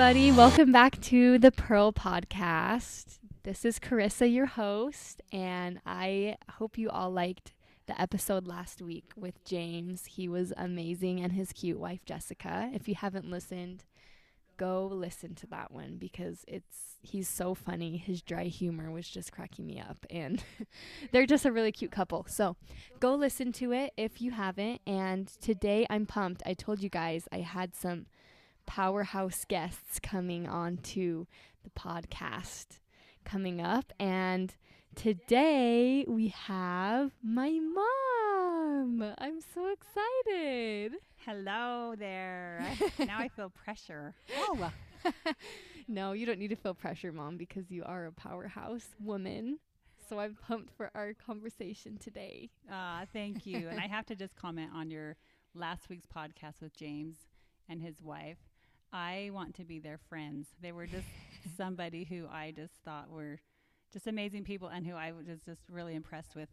everybody. Welcome back to the Pearl Podcast. This is Carissa, your host, and I hope you all liked the episode last week with James. He was amazing and his cute wife, Jessica. If you haven't listened, go listen to that one because it's he's so funny. His dry humor was just cracking me up and they're just a really cute couple. So, go listen to it if you haven't. And today I'm pumped. I told you guys I had some powerhouse guests coming on to the podcast coming up and today we have my mom. I'm so excited. Hello there. now I feel pressure. Oh. no, you don't need to feel pressure, mom, because you are a powerhouse woman. So I'm pumped for our conversation today. Ah, uh, thank you. and I have to just comment on your last week's podcast with James and his wife. I want to be their friends. They were just somebody who I just thought were just amazing people and who I was just really impressed with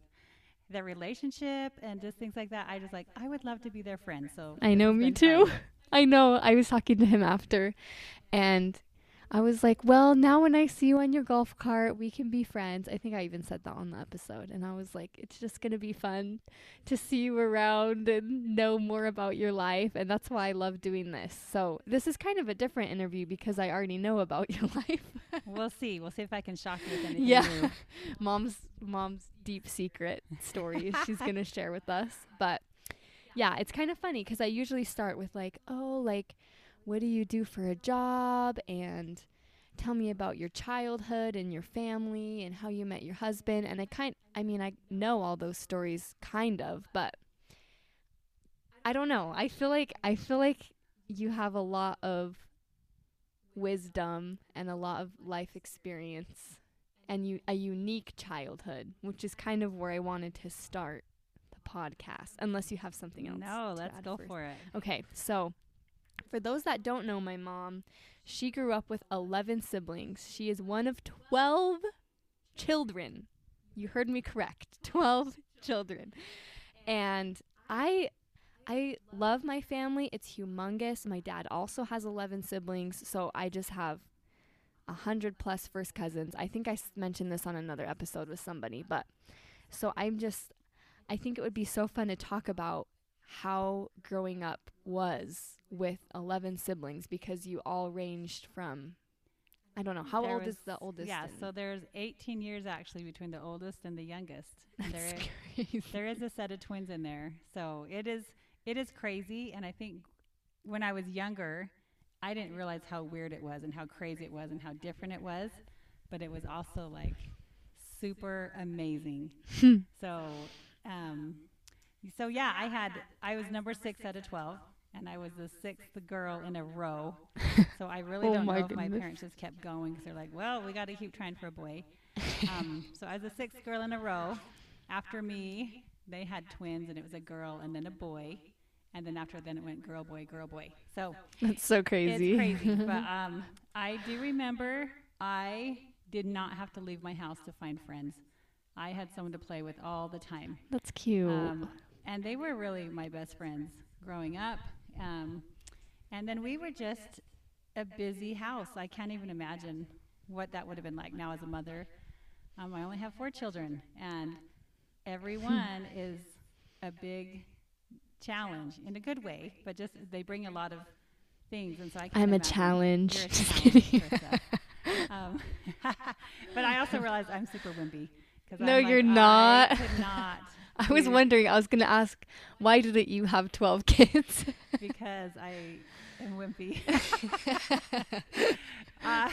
their relationship and just things like that. I just like I would love to be their friend. So I know me too. Fun. I know. I was talking to him after and I was like, well, now when I see you on your golf cart, we can be friends. I think I even said that on the episode. And I was like, it's just going to be fun to see you around and know more about your life. And that's why I love doing this. So this is kind of a different interview because I already know about your life. we'll see. We'll see if I can shock you with anything yeah. new. mom's, mom's deep secret stories she's going to share with us. But yeah, it's kind of funny because I usually start with like, oh, like, what do you do for a job? And tell me about your childhood and your family and how you met your husband. And I kind I mean I know all those stories kind of but I don't know. I feel like I feel like you have a lot of wisdom and a lot of life experience and you a unique childhood which is kind of where I wanted to start the podcast unless you have something else no let's go first. for it. Okay so for those that don't know my mom, she grew up with 11 siblings. She is one of 12 children. You heard me correct. 12 children. And I I love my family. It's humongous. My dad also has 11 siblings, so I just have a 100 plus first cousins. I think I mentioned this on another episode with somebody, but so I'm just I think it would be so fun to talk about how growing up was with 11 siblings because you all ranged from I don't know how there old was, is the oldest. Yeah, so there's 18 years actually between the oldest and the youngest. That's there is, crazy. there is a set of twins in there, so it is it is crazy. And I think when I was younger, I didn't realize how weird it was and how crazy it was and how different it was, but it was also like super amazing. so um, so yeah, I had I was number six out of twelve, and I was the sixth girl in a row. So I really Oh don't know my if my parents just kept going because they're like, well, we got to keep trying for a boy. Um, so I was the sixth girl in a row. After me, they had twins, and it was a girl and then a boy, and then after then it went girl boy girl boy. So That's so crazy. it's crazy. but um, I do remember I did not have to leave my house to find friends. I had someone to play with all the time. That's cute. Um, and they were really my best friends growing up. Um, and then we were just a busy house. I can't even imagine what that would have been like now as a mother. Um, I only have four children, and everyone is a big challenge in a good way, but just they bring a lot of things. And so I I'm a challenge. a Just challenge, kidding. Um, but I also realize I'm super wimpy. No, like, you're I not. could not I was wondering. I was gonna ask, why didn't you have 12 kids? because I am wimpy. uh,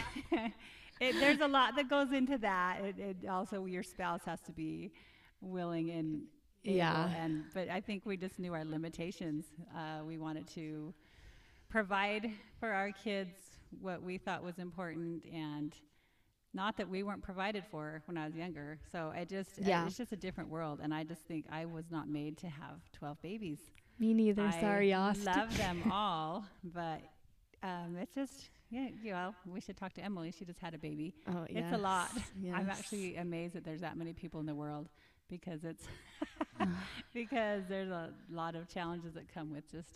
it, there's a lot that goes into that. It, it also, your spouse has to be willing and able Yeah. And but I think we just knew our limitations. Uh, we wanted to provide for our kids what we thought was important and. Not that we weren't provided for when I was younger, so I just Yeah. it's just a different world, and I just think I was not made to have twelve babies. Me neither. I Sorry, Austin. love them all, but um, it's just yeah. You know, we should talk to Emily. She just had a baby. Oh, It's a lot. yes, I'm actually amazed that there's that many people in the world because it's because there's a lot of challenges that come with just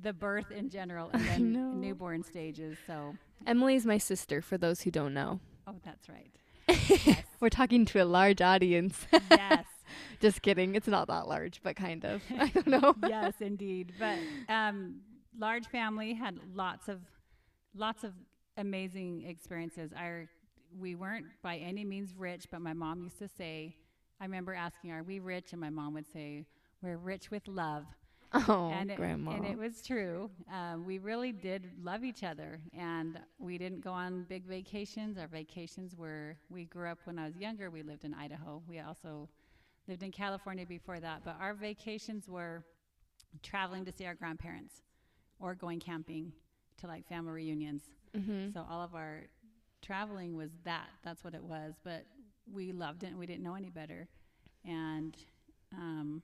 the birth in general and then newborn stages. So, Emily's my sister, for those who don't know. Oh, that's right. Yes. We're talking to a large audience. yes. Just kidding. It's not that large, but kind of. I don't know. yes, indeed. But um, large family had lots of lots of amazing experiences. Our we weren't by any means rich, but my mom used to say, I remember asking, "Are we rich?" And my mom would say, "We're rich with love." Oh, and it, grandma. and it was true. Um, we really did love each other, and we didn't go on big vacations. Our vacations were we grew up when I was younger. We lived in Idaho. We also lived in California before that, but our vacations were traveling to see our grandparents or going camping to like family reunions. mm-hmm. So all of our traveling was that. That's what it was. But we loved it and we didn't know any better. And um,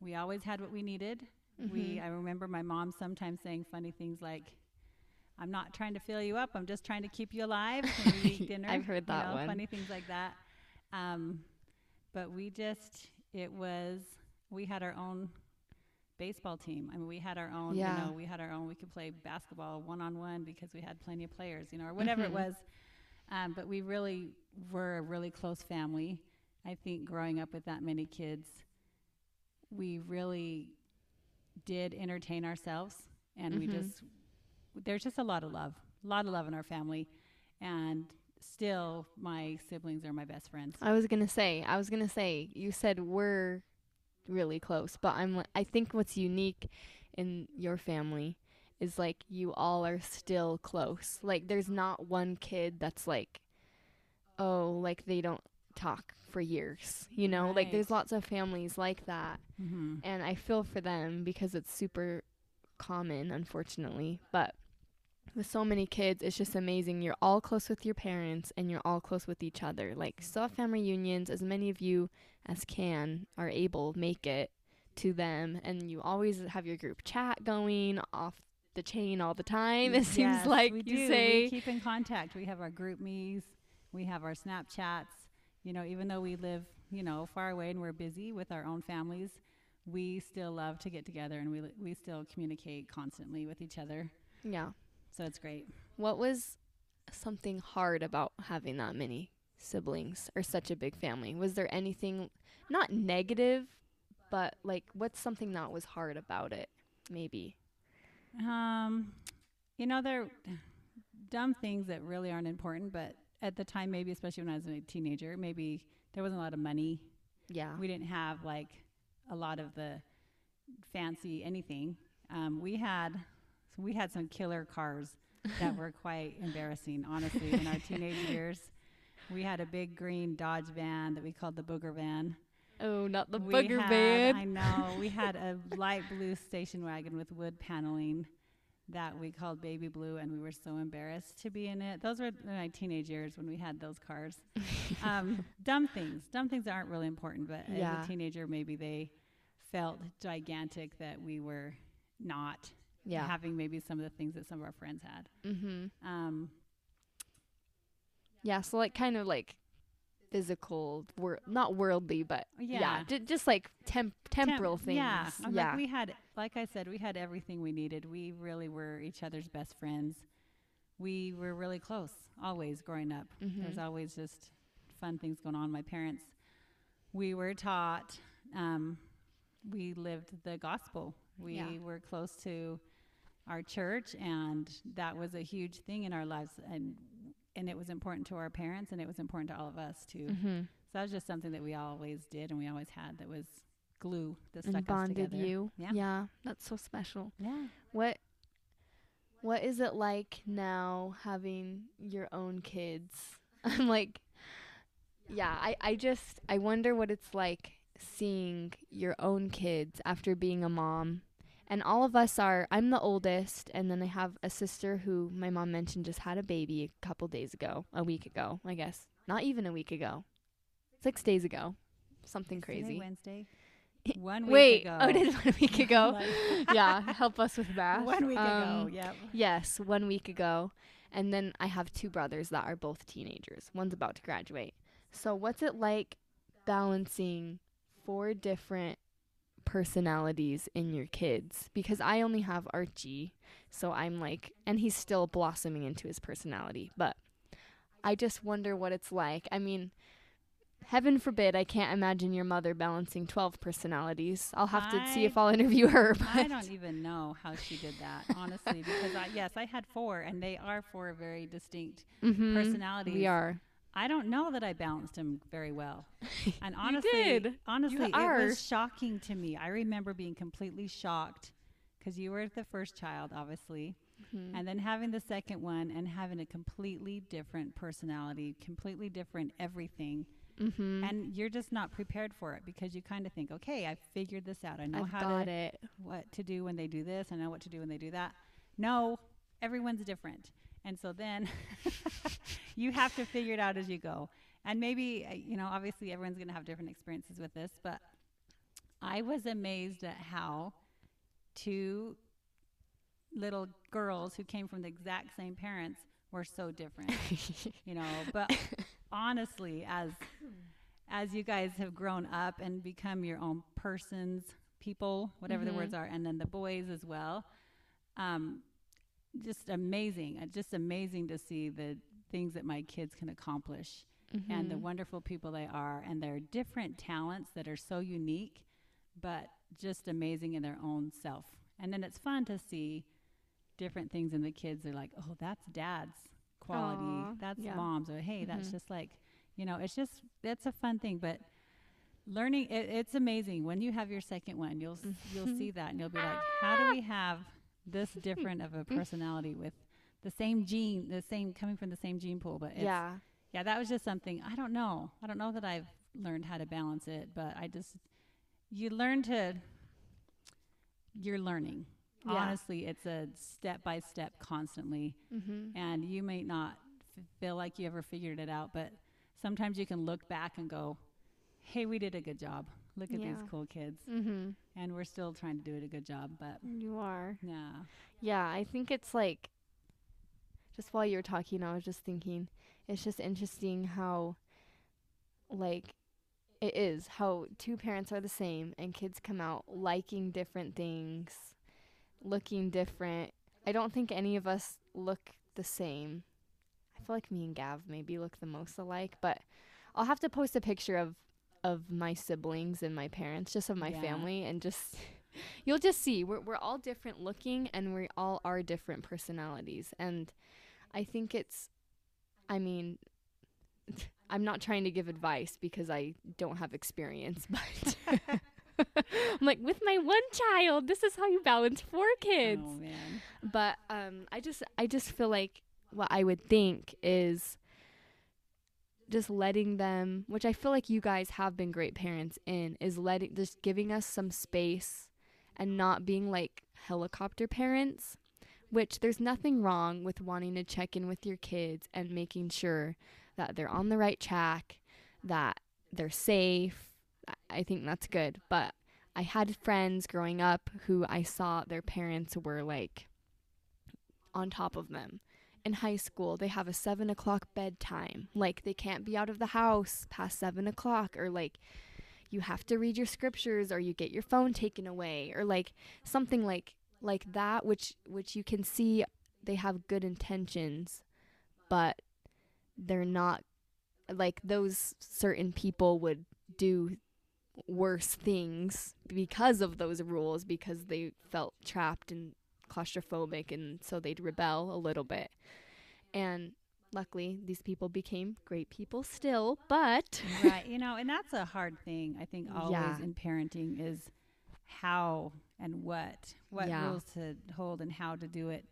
we always had what we needed. We Mhm. I remember my mom sometimes saying funny things like I'm not trying to fill you up. I'm just trying to keep you alive we dinner. I've heard you that know, one. Funny things like that. Um, but we just, it was, we had our own baseball team. I mean, we had our own, Yeah. you know, we had our own, we could play basketball one on one because we had plenty of players, you know, or whatever Mhm. it was. Um, but we really were a really close family. I think growing up with that many kids, we really did entertain ourselves and we Mhm. just, there's just a lot of love, a lot of love in our family. And still, my siblings are my best friends. I was gonna say. I was gonna say. You said we're really close, but I'm. I think what's unique in your family is like you all are still close. Like there's not one kid that's like, oh, like they don't talk for years. You know, like there's lots of families like that, Mm-hmm. and I feel for them because it's super common, unfortunately. But with so many kids, it's just amazing. You're all close with your parents and you're all close with each other. Like, still have family reunions, as many of you as can are able make it to them, and you always have your group chat going off the chain all the time. It seems like we you do. say. we keep in contact. We have our GroupMe's, we have our Snapchats. You know, even though we live, you know, far away and we're busy with our own families, we still love to get together and we we still communicate constantly with each other. yeah. So it's great. What was something hard about having that many siblings or such a big family? Was there anything not negative, but like what's something that was hard about it? Maybe. Um, you know, there are dumb things that really aren't important, but at the time, maybe especially when I was a teenager, maybe there wasn't a lot of money Yeah. we didn't have like a lot of the fancy anything. Um, we had so we had some killer cars that were quite embarrassing, honestly, in our teenage years. We had a big green Dodge van that we called the Booger Van. oh, not the we booger had, van. I know. We had a light blue station wagon with wood paneling that we called Baby Blue, and we were so embarrassed to be in it. Those were my teenage years when we had those cars. um, dumb things. Dumb things aren't really important, but Yeah. as a teenager, maybe they felt gigantic that we were not yeah. having maybe some of the things that some of our friends had. mhm. Um, Yeah, so like kind of like physical, wor- not worldly, but yeah, Yeah. j- just like temp- temporal temp- things. Yeah, yeah. Like we had, like I said, we had everything we needed. We really were each other's best friends. We were really close, always growing up. Mhm. There's always just fun things going on. My parents, we were taught, um, we lived the gospel. We Yeah. were close to our church, and that was a huge thing in our lives. And and it was important to our parents, and it was important to all of us too. Mhm. So that was just something that we always did, and we always had. That was glue that and stuck us bonded together. you. Yeah. yeah, that's so special. Yeah. What what is it like now having your own kids? I'm like yeah, I I just I wonder what it's like seeing your own kids after being a mom. And all of us are I'm the oldest and then I have a sister who my mom mentioned just had a baby a couple days ago, a week ago, I guess. Not even a week ago. 6 days ago. Something crazy. Wednesday. One week Wait, ago. oh, it is one week ago. Yeah, help us with math. One week ago. Um, Yep. Yes, one week ago. And then I have two brothers that are both teenagers. One's about to graduate. So, what's it like balancing four different personalities in your kids because I only have Archie. So I'm like and he's still blossoming into his personality, but I just wonder what it's like. I mean, heaven forbid I can't imagine your mother balancing 12 personalities. I'll have to see if I'll interview her. But. I don't even know how she did that, honestly, because I, yes, I had four, and they are four very distinct Mhm. personalities. We are. I don't know that I balanced them very well. And honestly, did. honestly, it are. was shocking to me. I remember being completely shocked because you were the first child, obviously, Mhm. and then having the second one and having a completely different personality, completely different everything. Mhm. And you're just not prepared for it because you kind of think, okay, I figured this out. I know I've how to it. what to do when they do this. I know what to do when they do that. No, everyone's different. And so then you have to figure it out as you go. And maybe, uh, you know, obviously everyone's going to have different experiences with this, but I was amazed at how two little girls who came from the exact same parents were so different, you know. But honestly, as as you guys have grown up and become your own persons, people, whatever the Mhm. words are, and then the boys as well, um, just amazing. Uh, Just amazing to see the things that my kids can accomplish and the Mhm. wonderful people they are and their different talents that are so unique but just amazing in their own self and then it's fun to see different things in the kids they're like oh that's dad's quality Aw, that's yeah. mom's or hey that's Mhm. just like you know it's just it's a fun thing but learning it, it's amazing when you have your second one you'll you'll see that and you'll be like how do we have this different of a personality with the same gene the same coming from the same gene pool but it's, yeah. yeah, that was just something I don't know. I don't know that I've learned how to balance it, but I just you learn to you're learning. Yeah. Honestly, it's a step by step constantly, Mhm. and you may not f- feel like you ever figured it out, but sometimes you can look back and go, "Hey, we did a good job. Look at Yeah. these cool kids." Mhm. And we're still trying to do it a good job, but You are. yeah. Yeah, I think it's like just while you were talking, I was just thinking it's just interesting how like it is how two parents are the same and kids come out liking different things, looking different. I don't think any of us look the same. Feel like me and Gav maybe look the most alike, but I'll have to post a picture of of my siblings and my parents, just of my Yeah. family and just you'll just see we're we're all different looking and we all are different personalities and I think it's I mean I'm not trying to give advice because I don't have experience but I'm like with my one child this is how you balance four kids Oh man. but um I just I just feel like what I would think is just letting them which I feel like you guys have been great parents in is letting just giving us some space and not being like helicopter parents which there's nothing wrong with wanting to check in with your kids and making sure that they're on the right track that they're safe I- think that's good but I had friends growing up who I saw their parents were like on top of them. In high school, they have a seven o'clock bedtime. Like they can't be out of the house past seven o'clock, or like you have to read your scriptures, or you get your phone taken away, or like something like like that, which which you can see they have good intentions, but they're not like those certain people would do worse things because of those rules because they felt trapped and claustrophobic and so they'd rebel a little bit. And luckily these people became great people still, but right you know and that's a hard thing i think always Yeah. in parenting is how and what what Yeah. rules to hold and how to do it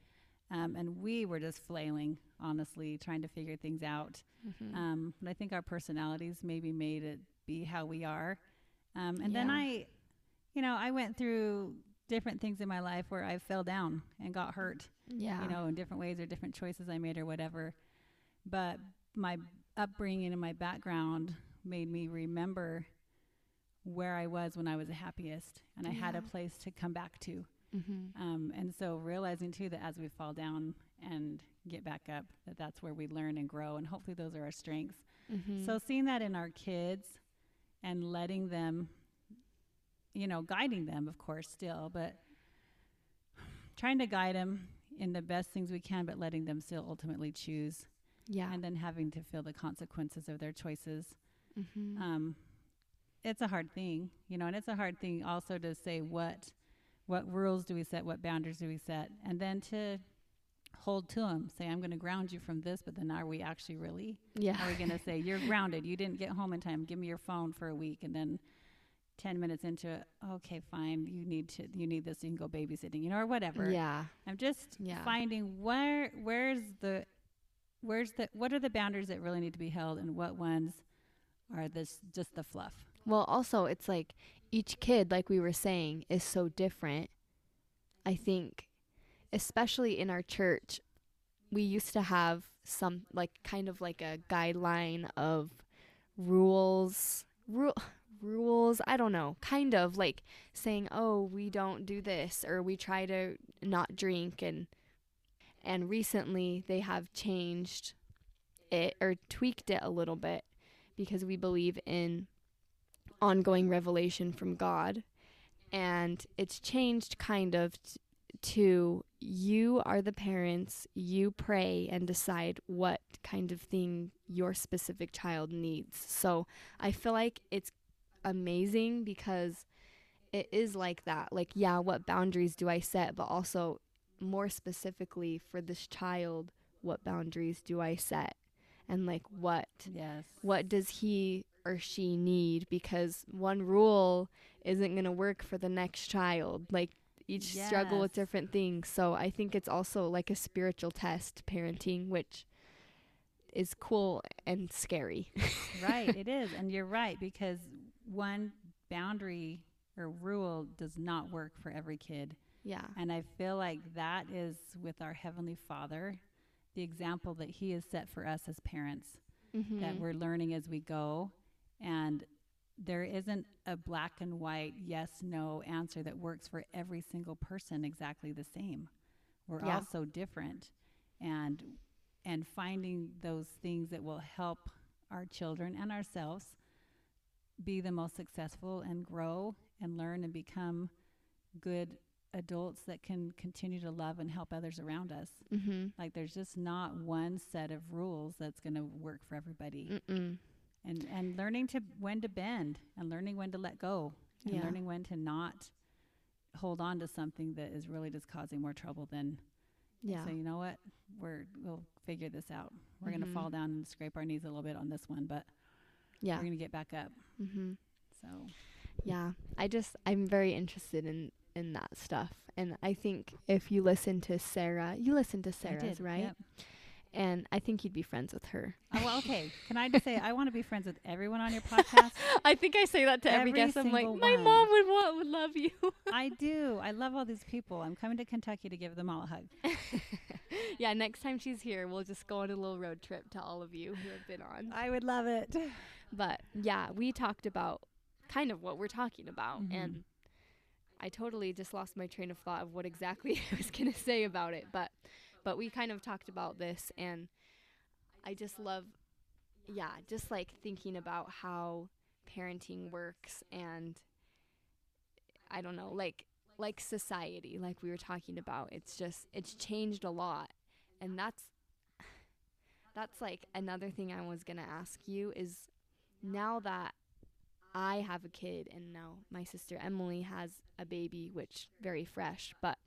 um, and we were just flailing honestly trying to figure things out Mhm. um, but i think our personalities maybe made it be how we are um, and then i you know i went through different things in my life where i fell down and got hurt yeah. you know, in different ways or different choices I made or whatever. But my upbringing and my background made me remember where I was when I was the happiest and I had a place to come back to. Mhm. Um, and so realizing too that as we fall down and get back up, that that's where we learn and grow. And hopefully those are our strengths. Mhm. So seeing that in our kids and letting them you know, guiding them, of course, still, but trying to guide them in the best things we can, but letting them still ultimately choose, Yeah. and then having to feel the consequences of their choices. mm-hmm. Um, it's a hard thing, you know, and it's a hard thing also to say what what rules do we set, what boundaries do we set, and then to hold to them. Say, I'm going to ground you from this, but then are we actually really? yeah. Are we going to say you're grounded? You didn't get home in time. Give me your phone for a week, and then ten minutes into it, okay, fine. You need to you need this. You can go babysitting, you know, or whatever. Yeah. I'm just Yeah. finding where where's the where's the what are the boundaries that really need to be held, and what ones are this just the fluff. Well, also, it's like each kid, like we were saying, is so different. I think, especially in our church, we used to have some, like, kind of like a guideline of rules. Ru- rules, I don't know, kind of like saying, oh, we don't do this, or we try to not drink. And, and recently they have changed it or tweaked it a little bit because we believe in ongoing revelation from God. And it's changed kind of t- to you are the parents, you pray and decide what kind of thing your specific child needs. So I feel like it's amazing because it is like that. Like, yeah, what boundaries do I set? But also, more specifically for this child, what boundaries do I set? And like, what Yes. what does he or she need because one rule isn't going to work for the next child like each struggle with different things so i think it's also like a spiritual test parenting which is cool and scary right, it is. And you're right because one boundary or rule does not work for every kid. yeah And I feel like that is with our heavenly Father, the example that he has set for us as parents mm-hmm. that we're learning as we go and there isn't a black and white yes no answer that works for every single person exactly the same we're Yeah. all so different and and finding those things that will help our children and ourselves be the most successful and grow and learn and become good adults that can continue to love and help others around us mm-hmm. like there's just not one set of rules that's going to work for everybody Mm-mm. and and learning to when to bend and learning when to let go and Yeah. learning when to not hold on to something that is really just causing more trouble than yeah so you know what we're we'll figure this out we're Mhm. going to fall down and scrape our knees a little bit on this one but yeah. We're going to get back up. Mm-hmm. so. Yeah. I just i'm very interested in in that stuff. And i think if you listen to sarah you listen to sarah's did, right? Yep. and i think you'd be friends with her. Oh, well okay. Can i just say i want to be friends with everyone on your podcast? I think I say that to every, Every guest. I'm like, single my mom would want would love you. i do. I love all these people. I'm coming to kentucky to give them all a hug. Yeah, next time she's here, we'll just go on a little road trip to all of you who have been on. i would love it But yeah, we talked about kind of what we're talking about, Mhm. and I totally just lost my train of thought of what exactly I was gonna say about it. But but we kind of talked about this, and I just love, yeah, just like thinking about how parenting works and I don't know, like like society, like we were talking about. It's just it's changed a lot. And that's that's like another thing I was going to ask you is now that I have a kid and now my sister Emily has a baby which very fresh, but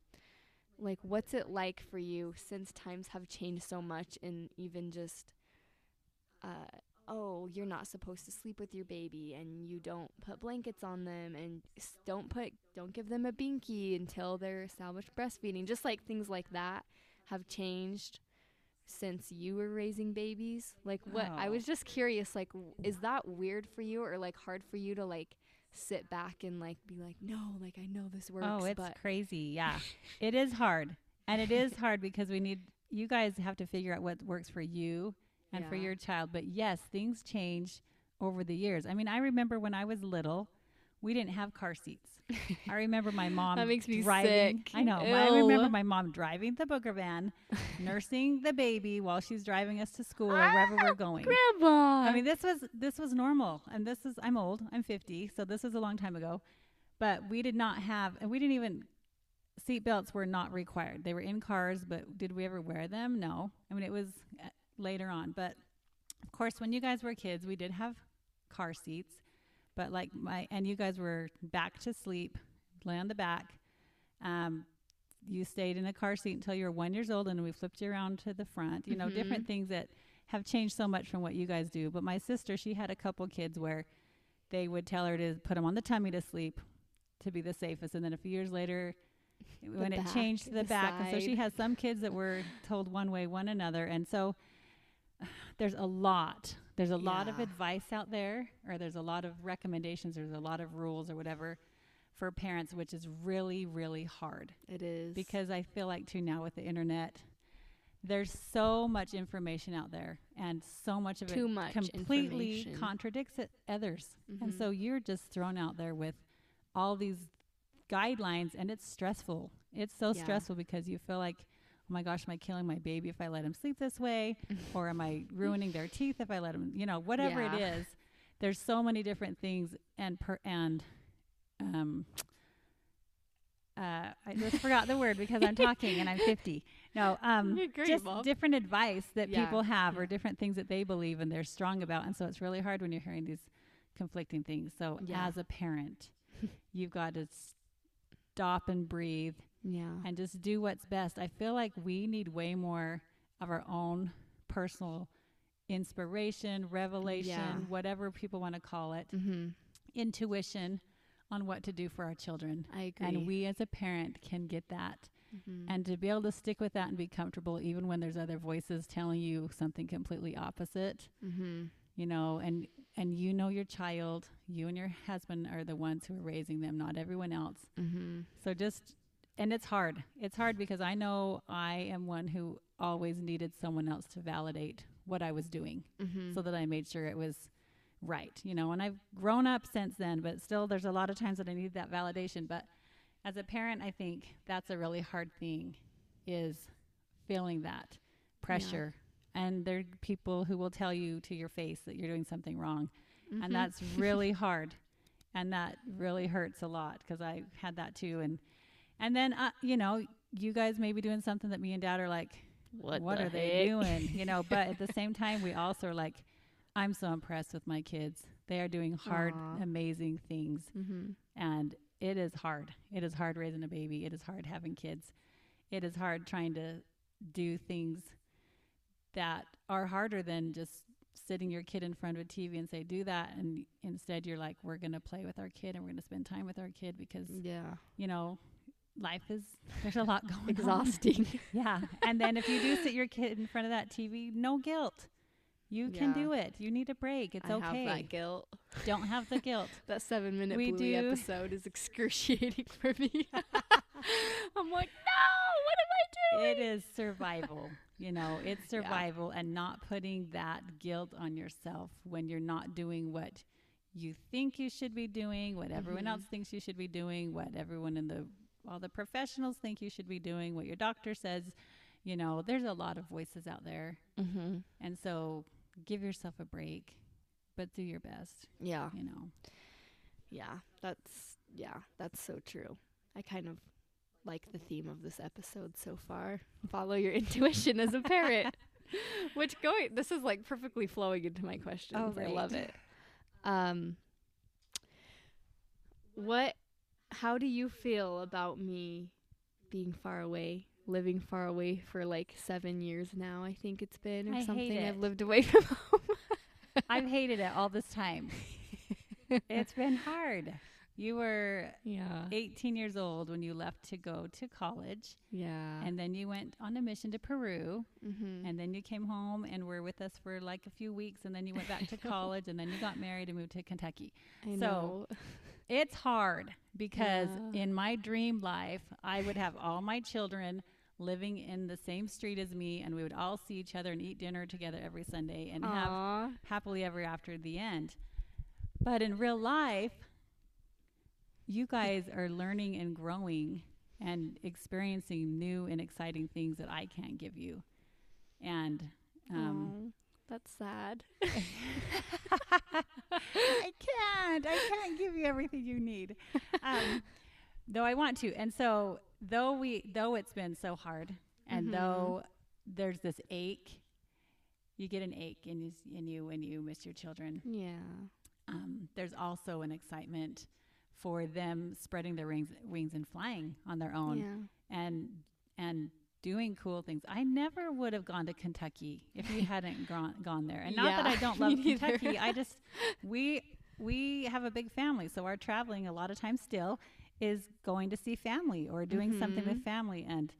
like what's it like for you since times have changed so much and even just uh oh, you're not supposed to sleep with your baby and you don't put blankets on them and don't put don't give them a binky until they're established breastfeeding. Just like things like that have changed since you were raising babies. Like what I Oh. was just curious like is that weird for you or like hard for you to like sit back and like be like no, like I know this works Oh, it's but crazy. Yeah. it is hard. And it is hard because we need you guys have to figure out what works for you and for your child. But yes, things change over the years. I mean, I remember when I was little, we didn't have car seats. I remember my mom That makes me driving. sick. I know. I remember my mom driving the booger van, nursing the baby while she's driving us to school or wherever we're going. Grandma. I mean, this was this was normal, and this is I'm old. I'm 50, so this is a long time ago. but we did not have, and we didn't even. Seat belts were not required. They were in cars, but did we ever wear them? No. I mean, it was uh, later on. But of course, when you guys were kids, we did have car seats. But like my, and you guys were back to sleep, lay on the back. Um, you stayed in a car seat until you were one years old, and we flipped you around to the front. You know, Mhm. different things that have changed so much from what you guys do. But my sister, she had a couple kids where they would tell her to put them on the tummy to sleep to be the safest, and then a few years later, when it changed to the, the back, and so she has some kids that were told one way, one another, and so there's a lot. There's a lot of advice out there, or there's a lot of recommendations. There's a lot of rules or whatever for parents, which is really, really hard It is because I feel like too now with the internet, there's so much information out there, and so much of Too it much completely contradicts it, others, and Mhm. so you're just thrown out there with all these guidelines, and it's stressful. It's so Yeah. stressful because you feel like, oh my gosh, am I killing my baby if I let him sleep this way, or am I ruining their teeth if I let him, you know, whatever it Yeah. is. There's so many different things, and per and um, uh, I just forgot the word because I'm talking and I'm 50. No, um, great, just different advice that Yeah, people have or different things that they believe and they're strong about, and so it's really hard when you're hearing these conflicting things. So Yeah. as a parent, you've got to stop and breathe yeah. and just do what's best. I feel like we need way more of our own personal inspiration, revelation, Yeah. whatever people want to call it, mm-hmm. intuition on what to do for our children. I agree. And we as a parent can get that. Mhm. And to be able to stick with that and be comfortable even when there's other voices telling you something completely opposite, mm-hmm. you know, and and you know your child, you and your husband are the ones who are raising them, not everyone else. Mm-hmm. So just, and it's hard. It's hard because I know I am one who always needed someone else to validate what I was doing Mm-hmm. so that I made sure it was right, you know. And I've grown up since then, but still there's a lot of times that I need that validation. But as a parent, I think that's a really hard thing is feeling that pressure. And there are people who will tell you to your face that you're doing something wrong Mm-hmm. and that's really hard and that really hurts a lot because i had that too and and then uh, you know you guys may be doing something that me and dad are like what, what the are they doing? You know but at the same time we also are like i'm so impressed with my kids. They are doing hard Aw. amazing things. Mm-hmm. and it is hard. It is hard raising a baby. It is hard having kids. It is hard trying to do things that are harder than just sitting your kid in front of a TV and say do that. And instead you're like we're going to play with our kid and we're going to spend time with our kid because Yeah. you know life is there's a lot going on Exhausting. yeah and then if you do sit your kid in front of that TV no guilt you can do it you need a break it's I okay have that guilt. don't have the guilt That seven minute We Bluey do- episode is excruciating for me. I'm like, no, what am I doing? it is survival you know it's Yeah. survival and not putting that guilt on yourself when you're not doing what you think you should be doing what everyone Mhm. else thinks you should be doing what everyone in the all the professionals think you should be doing what your doctor says you know there's a lot of voices out there Mm-hmm. and so give yourself a break but do your best Yeah. you know Yeah. That's, yeah, that's so true. I kind of like the theme of this episode so far. Follow your intuition as a parent. Which going this is like perfectly flowing into my questions. I love it. Um what how do you feel about me being far away, living far away for like 7 years now? I think it's been or I something I've lived away from home. i've hated it all this time it's been hard you were yeah. 18 years old when you left to go to college Yeah. and then you went on a mission to Peru mm-hmm. and then you came home and were with us for like a few weeks and then you went back to college and then you got married and moved to Kentucky. I so- know. It's hard because Yeah. in my dream life, I would have all my children living in the same street as me and we would all see each other and eat dinner together every Sunday and have happily ever after the end. But in real life, you guys are learning and growing and experiencing new and exciting things that I can't give you. And um, that's sad. I can't. I can't give you everything you need. Um, though I want to. And so though we though it's been so hard and Mhm. though there's this ache, you get an ache in you, in you when you miss your children. Yeah. Um, there's also an excitement for them spreading their wings, wings and flying on their own Yeah. and and doing cool things. I never would have gone to Kentucky if we hadn't gone gone there. And not that I don't love. Kentucky. I just we we have a big family, so our traveling a lot of times still is going to see family or doing something with Mhm. family and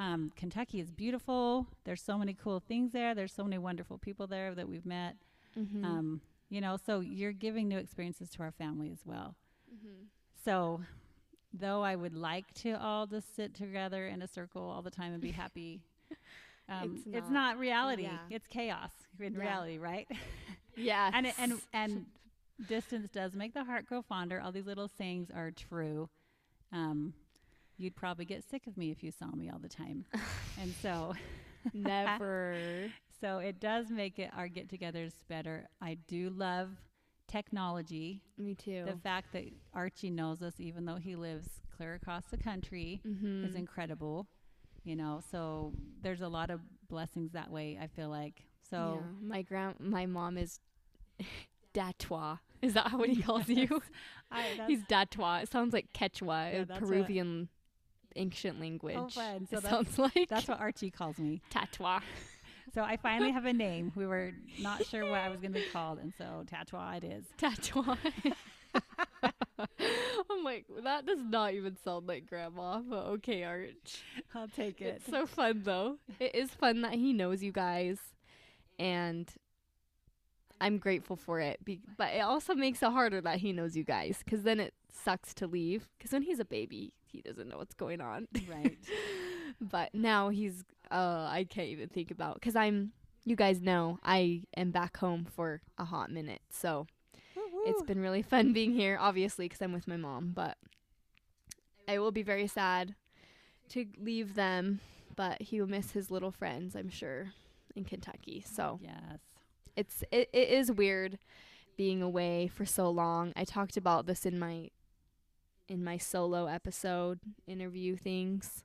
um, Kentucky is beautiful. There's so many cool things there. There's so many wonderful people there that we've met. Mm-hmm. Um, you know, so you're giving new experiences to our family as well. mm-hmm. So, though I would like to all just sit together in a circle all the time and be happy, um, It's it's, not. not, reality. Yeah. It's chaos in Yeah. reality, right? Yeah. and it, and and distance does make the heart grow fonder. All these little sayings are true. Um, you'd probably get sick of me if you saw me all the time, and so Never. so it does make it our get-togethers better. I do love technology. Me too. The fact that Archie knows us, even though he lives clear across the country, mm-hmm. is incredible. You know, so there's a lot of blessings that way. I feel like so. yeah. my grand, my mom is Datois. Is that what he calls you? I, He's Datois. It sounds like Quechua, Yeah, Peruvian ancient language. Oh, fun. So it sounds like that's what Archie calls me. Tatois. So I finally have a name. We were not sure what I was going to be called, and so Tatois it is. Tatois. I'm like, that does not even sound like grandma, but okay, Arch. I'll take it. It's so fun though. It is fun that he knows you guys, and I'm grateful for it. Be- but it also makes it harder that he knows you guys, because then it sucks to leave. Because when he's a baby, he doesn't know what's going on. right. but now he's, uh, I can't even think about. Because I'm, you guys know, I am back home for a hot minute, so it's been really fun being here. Obviously, because I'm with my mom, but I will be very sad to leave them. But he will miss his little friends, I'm sure, in Kentucky. So yes. it's it, it is weird being away for so long. I talked about this in my in my solo episode interview things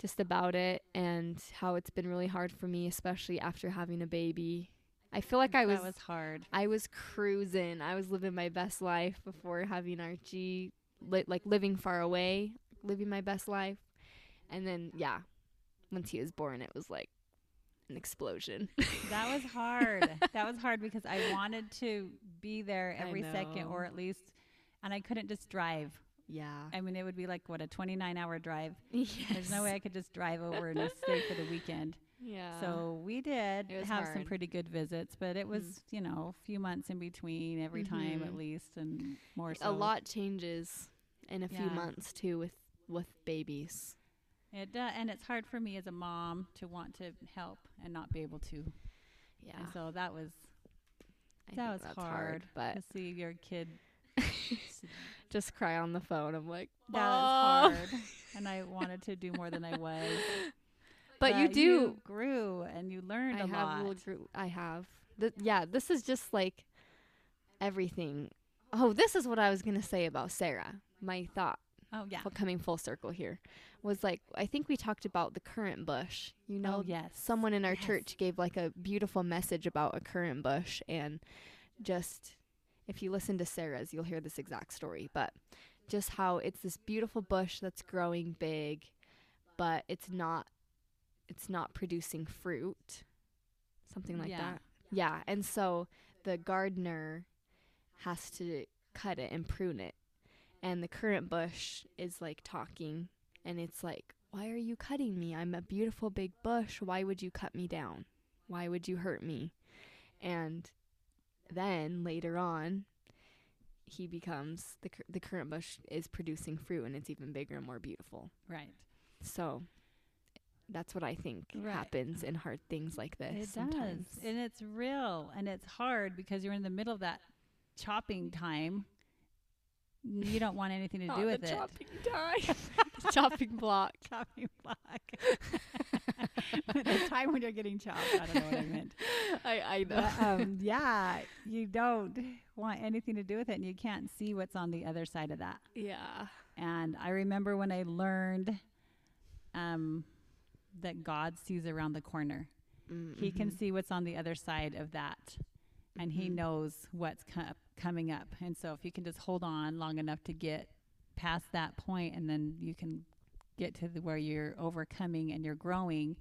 just about it and how it's been really hard for me especially after having a baby. I feel like I was that was hard. I was cruising. I was living my best life before having Archie, li- like living far away, living my best life. And then, yeah, once he was born, it was like an explosion. That was hard. that was hard because I wanted to be there every second, or at least, and I couldn't just drive. Yeah. I mean, it would be like what a 29-hour drive. yes. There's no way I could just drive over and stay for the weekend. Yeah. So we did have some pretty good visits, but it was, Mm. you know, a few months in between every time at Mhm. least, and more so. a lot changes in a few months too with with babies. It does, and it's hard for me as a mom to want to help and not be able to. Yeah. And so that was I that was that's hard, but to see your kid. just cry on the phone. I'm like, That hard, and I wanted to do more than I was. But you do grew and you learned I a have lot. group. I have. Th- yeah, this is just like everything. Oh, this is what I was gonna say about Sarah. My thought, oh yeah. coming full circle here, was like I think we talked about the currant bush. You oh, know, oh yes. someone in our Yes. church gave like a beautiful message about a currant bush, and just if you listen to Sarah's, you'll hear this exact story. But just how it's this beautiful bush that's growing big, but it's not it's not producing fruit. Something like Yeah. that. Yeah. And so the gardener has to cut it and prune it. And the currant bush is like talking and it's like, Why are you cutting me? I'm a beautiful big bush. Why would you cut me down? Why would you hurt me? And then later on, he becomes the the currant bush is producing fruit and it's even bigger and more beautiful. Right. So that's what I think Right. happens in hard things like this. It sometimes. does. And it's real and it's hard because you're in the middle of that chopping time you don't want anything to do with the it. chopping time. Chopping block. Chopping block. the time when you're getting chopped. I don't know what I meant. I I know. But, um, yeah, you don't want anything to do with it, and you can't see what's on the other side of that. yeah. And I remember when I learned um, that God sees around the corner. He can Mhm. see what's on the other side of that, and He Mhm. knows what's co- coming up. And so, if you can just hold on long enough to get past that point, and then you can get to the, where you're overcoming and you're growing,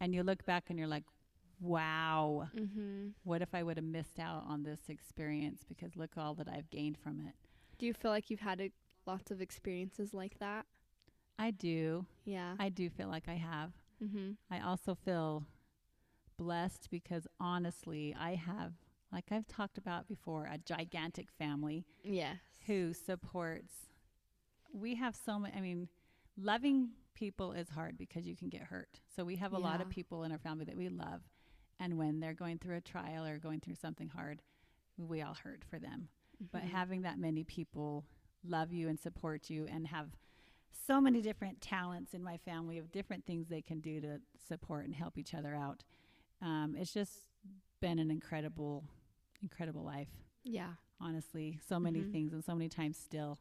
and you look back and you're like, "Wow, Mhm. what if I would have missed out on this experience? Because look all that I've gained from it." Do you feel like you've had a, lots of experiences like that? I do. Yeah. I do feel like I have. mhm. I also feel blessed because honestly, I have, like I've talked about before, a gigantic family Yes. who supports. We have so many, I mean, loving people is hard because you can get hurt. So we have a lot of people in our family that we love. And when they're going through a trial or going through something hard, we all hurt for them. But Mhm. having that many people love you and support you and have so many different talents in my family of different things they can do to support and help each other out. Um, it's just been an incredible, incredible life, yeah. honestly. So many Mhm. things and so many times still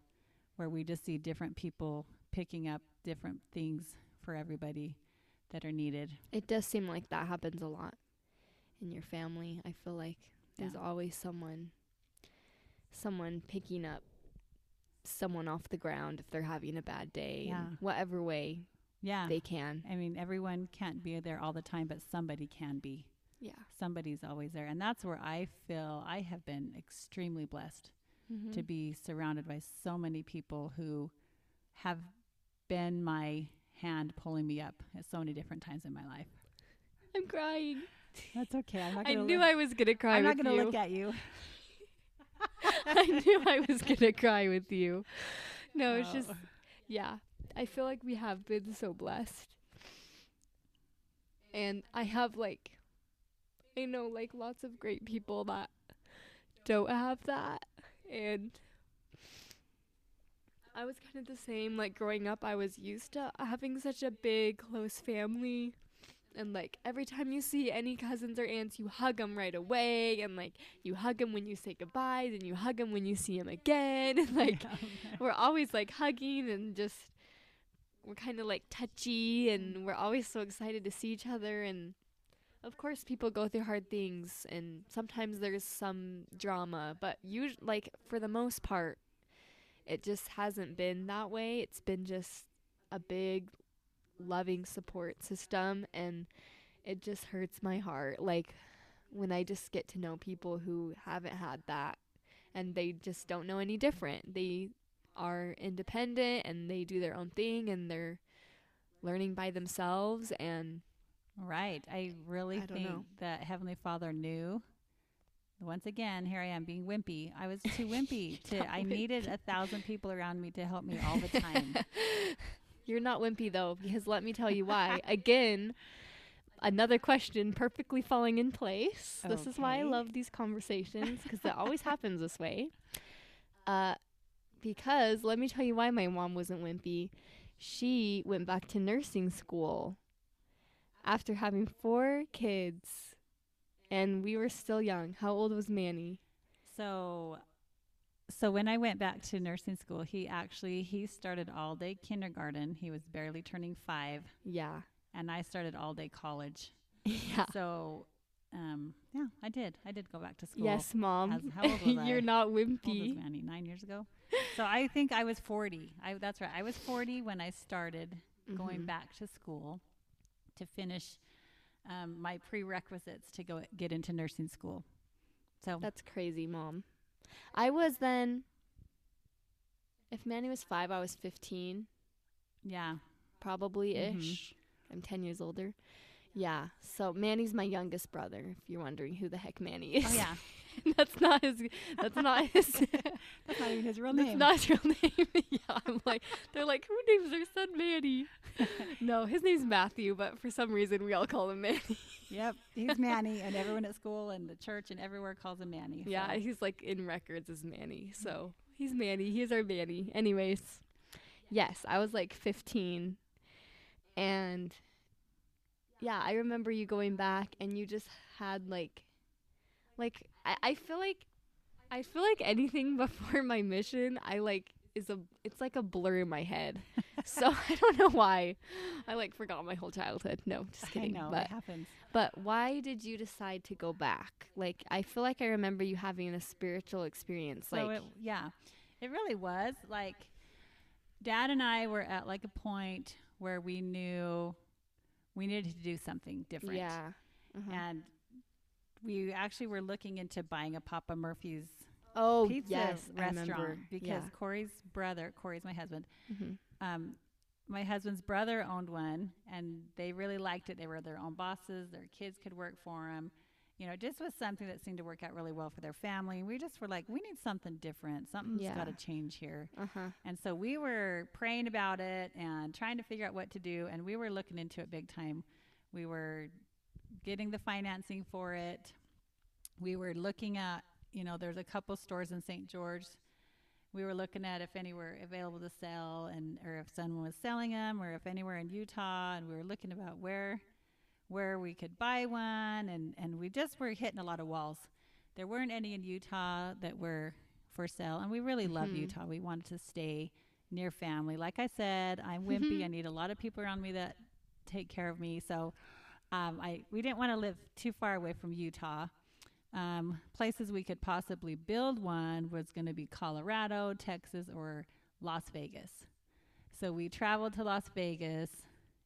where we just see different people picking up different things for everybody that are needed. It does seem like that happens a lot in your family. I feel like there's Yeah. always someone someone picking up someone off the ground if they're having a bad day Yeah. in whatever way Yeah. they can. I mean, everyone can't be there all the time, but somebody can be. Yeah. Somebody's always there. And that's where I feel I have been extremely blessed Mm-hmm. to be surrounded by so many people who have been my hand pulling me up at so many different times in my life. I'm crying. That's okay. I'm not I knew I was gonna cry I'm not going to look at you. I knew I was gonna cry with you. No, it's Oh. just yeah. I feel like we have been so blessed. And I have like I know like lots of great people that don't have that and I was kind of the same like growing up I was used to having such a big close family and like every time you see any cousins or aunts you hug them right away and like you hug them when you say goodbyes and you hug them when you see them again and like we're always like hugging and just we're kind of like touchy and we're always so excited to see each other and of course people go through hard things and sometimes there's some drama but you like for the most part it just hasn't been that way. It's been just a big loving support system and it just hurts my heart. Like when i just get to know people who haven't had that and they just don't know any different. They are independent and they do their own thing and they're learning by themselves and Right. I really I think know. that Heavenly Father knew. Once again, here I am being wimpy. I was too wimpy to. I needed a thousand people around me to help me all the time. You're not wimpy though, because let me tell you why. Again, another question perfectly falling in place. This is why I love these conversations because it always happens this way. Uh, because let me tell you why my mom wasn't wimpy. She went back to nursing school after having four kids, and we were still young. How old was Manny? So, so when I went back to nursing school, he actually he started all day kindergarten. He was barely turning five, Yeah, and I started all day college. yeah. So, um, yeah, I did. I did go back to school. Yes, mom. As- how old was I? You're not How old was wimpy. Manny? Nine years ago. So I think I was forty. I that's right. I was forty when I started going Mhm. back to school to finish um, my prerequisites to go get into nursing school. So That's crazy, mom. I was then. If Manny was five, I was fifteen, yeah, probably ish. I'm ten years older. Yeah. So Manny's my youngest brother. If you're wondering who the heck Manny is. oh yeah. that's not his. That's not his. That's not even his real that's name. not his real name. yeah. I'm like, they're like, who names their son Manny? no, his name's Matthew, but for some reason we all call him Manny. yep, he's Manny, and everyone at school and the church and everywhere calls him Manny. Yeah, he's like in records as Manny. So He's Manny. He's our Manny. Anyways, yes, I was like 15. And yeah, I remember you going back and you just had like, like, I, I feel like, I feel like anything before my mission, I like, is a, it's like a blur in my head. so I don't know why. I like forgot my whole childhood. No, just kidding. I know but it happens. but why did you decide to go back? Like I feel like I remember you having a spiritual experience. So like it, yeah, it really was like dad and I were at like a point where we knew we needed to do something different. yeah. Uh-huh. And we actually were looking into buying a Papa Murphy's oh pizza yes, restaurant because Corey's brother, Corey's my husband, yeah. Mhm. um, my husband's brother owned one and they really liked it. They were their own bosses. Their kids could work for them. You know, it just was something that seemed to work out really well for their family. We just were like, we need something different. Something's Yeah. got to change here. uh-huh. And so we were praying about it and trying to figure out what to do. And we were looking into it big time. We were getting the financing for it. We were looking at, you know, there's a couple stores in St. George. We were looking at if any were available to sell and or if someone was selling them or if anywhere in Utah and we were looking about where where we could buy one and and we just were hitting a lot of walls. There weren't any in Utah that were for sale and we really love Mhm. Utah. We wanted to stay near family. Like I said, I'm wimpy. I need a lot of people around me that take care of me. So um, I we didn't want to live too far away from Utah. Um, places we could possibly build one was going to be Colorado, Texas, or Las Vegas. So we traveled to Las Vegas